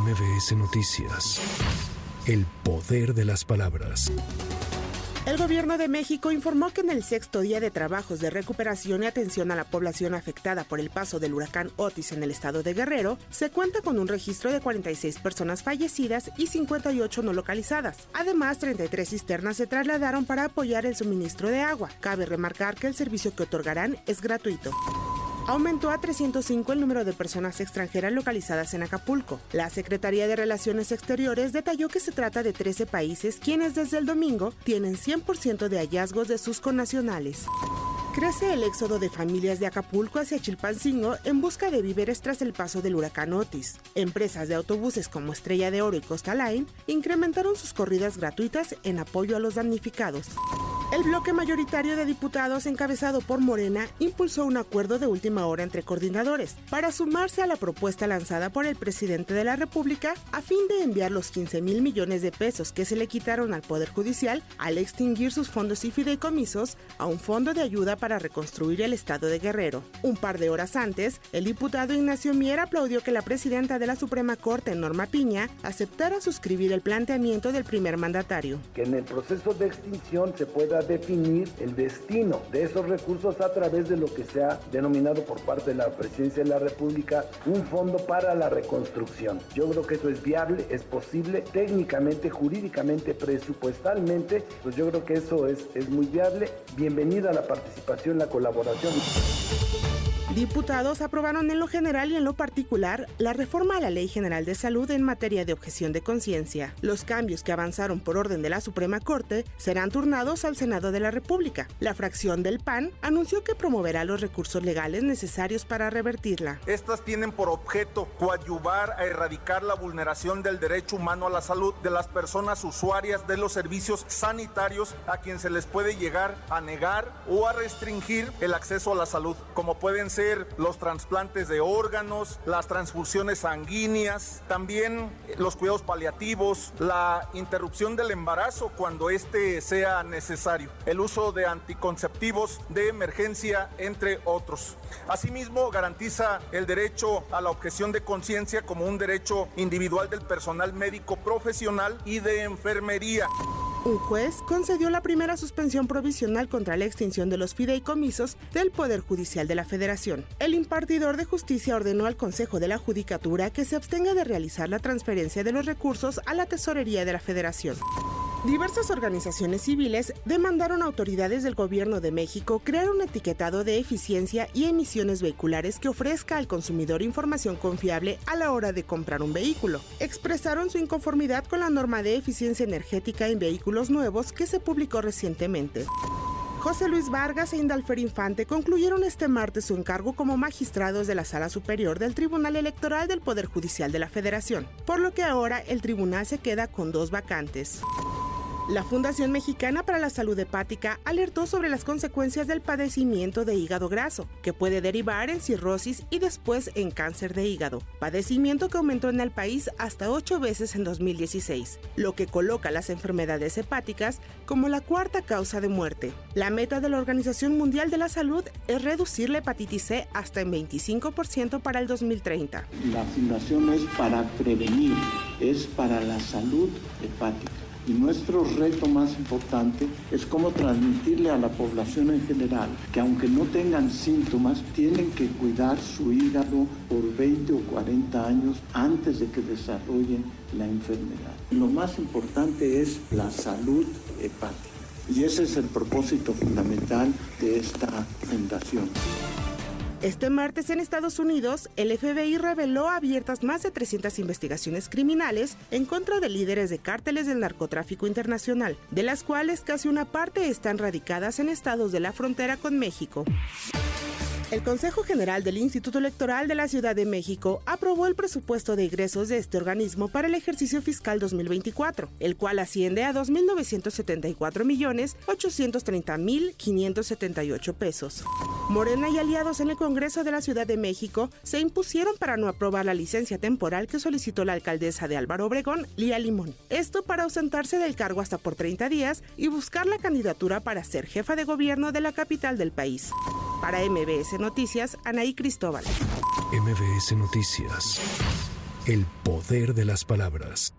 MBS Noticias. El poder de las palabras. El gobierno de México informó que en el sexto día de trabajos de recuperación y atención a la población afectada por el paso del huracán Otis en el estado de Guerrero, se cuenta con un registro de 46 personas fallecidas y 58 no localizadas. Además, 33 cisternas se trasladaron para apoyar el suministro de agua. Cabe remarcar que el servicio que otorgarán es gratuito aumentó a 305 el número de personas extranjeras localizadas en Acapulco. La Secretaría de Relaciones Exteriores detalló que se trata de 13 países quienes desde el domingo tienen 100% de hallazgos de sus connacionales. Crece el éxodo de familias de Acapulco hacia Chilpancingo en busca de víveres tras el paso del huracán Otis. Empresas de autobuses como Estrella de Oro y Costa Line incrementaron sus corridas gratuitas en apoyo a los damnificados. El bloque mayoritario de diputados encabezado por Morena impulsó un acuerdo de última hora entre coordinadores para sumarse a la propuesta lanzada por el presidente de la República a fin de enviar los 15 mil millones de pesos que se le quitaron al Poder Judicial al extinguir sus fondos y fideicomisos a un fondo de ayuda para reconstruir el estado de Guerrero. Un par de horas antes, el diputado Ignacio Mier aplaudió que la presidenta de la Suprema Corte, Norma Piña, aceptara suscribir el planteamiento del primer mandatario. Que en el proceso de extinción se pueda definir el destino de esos recursos a través de lo que se ha denominado por parte de la Presidencia de la República un fondo para la reconstrucción. Yo creo que eso es viable, es posible, técnicamente, jurídicamente, presupuestalmente, pues yo creo que eso es, es muy viable. Bienvenida a la participación la colaboración. Diputados aprobaron en lo general y en lo particular la reforma a la Ley General de Salud en materia de objeción de conciencia. Los cambios que avanzaron por orden de la Suprema Corte serán turnados al Senado de la República. La fracción del PAN anunció que promoverá los recursos legales necesarios para revertirla. Estas tienen por objeto coadyuvar a erradicar la vulneración del derecho humano a la salud de las personas usuarias de los servicios sanitarios a quien se les puede llegar a negar o a restringir el acceso a la salud, como pueden ser los trasplantes de órganos, las transfusiones sanguíneas, también los cuidados paliativos, la interrupción del embarazo cuando este sea necesario, el uso de anticonceptivos de emergencia, entre otros. Asimismo, garantiza el derecho a la objeción de conciencia como un derecho individual del personal médico profesional y de enfermería. Un juez concedió la primera suspensión provisional contra la extinción de los fideicomisos del Poder Judicial de la Federación. El impartidor de justicia ordenó al Consejo de la Judicatura que se abstenga de realizar la transferencia de los recursos a la Tesorería de la Federación. Diversas organizaciones civiles demandaron a autoridades del gobierno de México crear un etiquetado de eficiencia y emisiones vehiculares que ofrezca al consumidor información confiable a la hora de comprar un vehículo. Expresaron su inconformidad con la norma de eficiencia energética en vehículos nuevos que se publicó recientemente. José Luis Vargas e Indalfer Infante concluyeron este martes su encargo como magistrados de la Sala Superior del Tribunal Electoral del Poder Judicial de la Federación, por lo que ahora el tribunal se queda con dos vacantes. La Fundación Mexicana para la Salud Hepática alertó sobre las consecuencias del padecimiento de hígado graso, que puede derivar en cirrosis y después en cáncer de hígado, padecimiento que aumentó en el país hasta ocho veces en 2016, lo que coloca las enfermedades hepáticas como la cuarta causa de muerte. La meta de la Organización Mundial de la Salud es reducir la hepatitis C hasta en 25% para el 2030. La fundación es para prevenir, es para la salud hepática y nuestro reto más importante es cómo transmitirle a la población en general que aunque no tengan síntomas, tienen que cuidar su hígado por 20 o 40 años antes de que desarrollen la enfermedad. Lo más importante es la salud hepática. Y ese es el propósito fundamental de esta fundación. Este martes en Estados Unidos, el FBI reveló abiertas más de 300 investigaciones criminales en contra de líderes de cárteles del narcotráfico internacional, de las cuales casi una parte están radicadas en estados de la frontera con México. El Consejo General del Instituto Electoral de la Ciudad de México aprobó el presupuesto de ingresos de este organismo para el ejercicio fiscal 2024, el cual asciende a 2.974.830.578 pesos. Morena y aliados en el Congreso de la Ciudad de México se impusieron para no aprobar la licencia temporal que solicitó la alcaldesa de Álvaro Obregón, Lía Limón. Esto para ausentarse del cargo hasta por 30 días y buscar la candidatura para ser jefa de gobierno de la capital del país. Para MBS Noticias, Anaí Cristóbal. MBS Noticias. El poder de las palabras.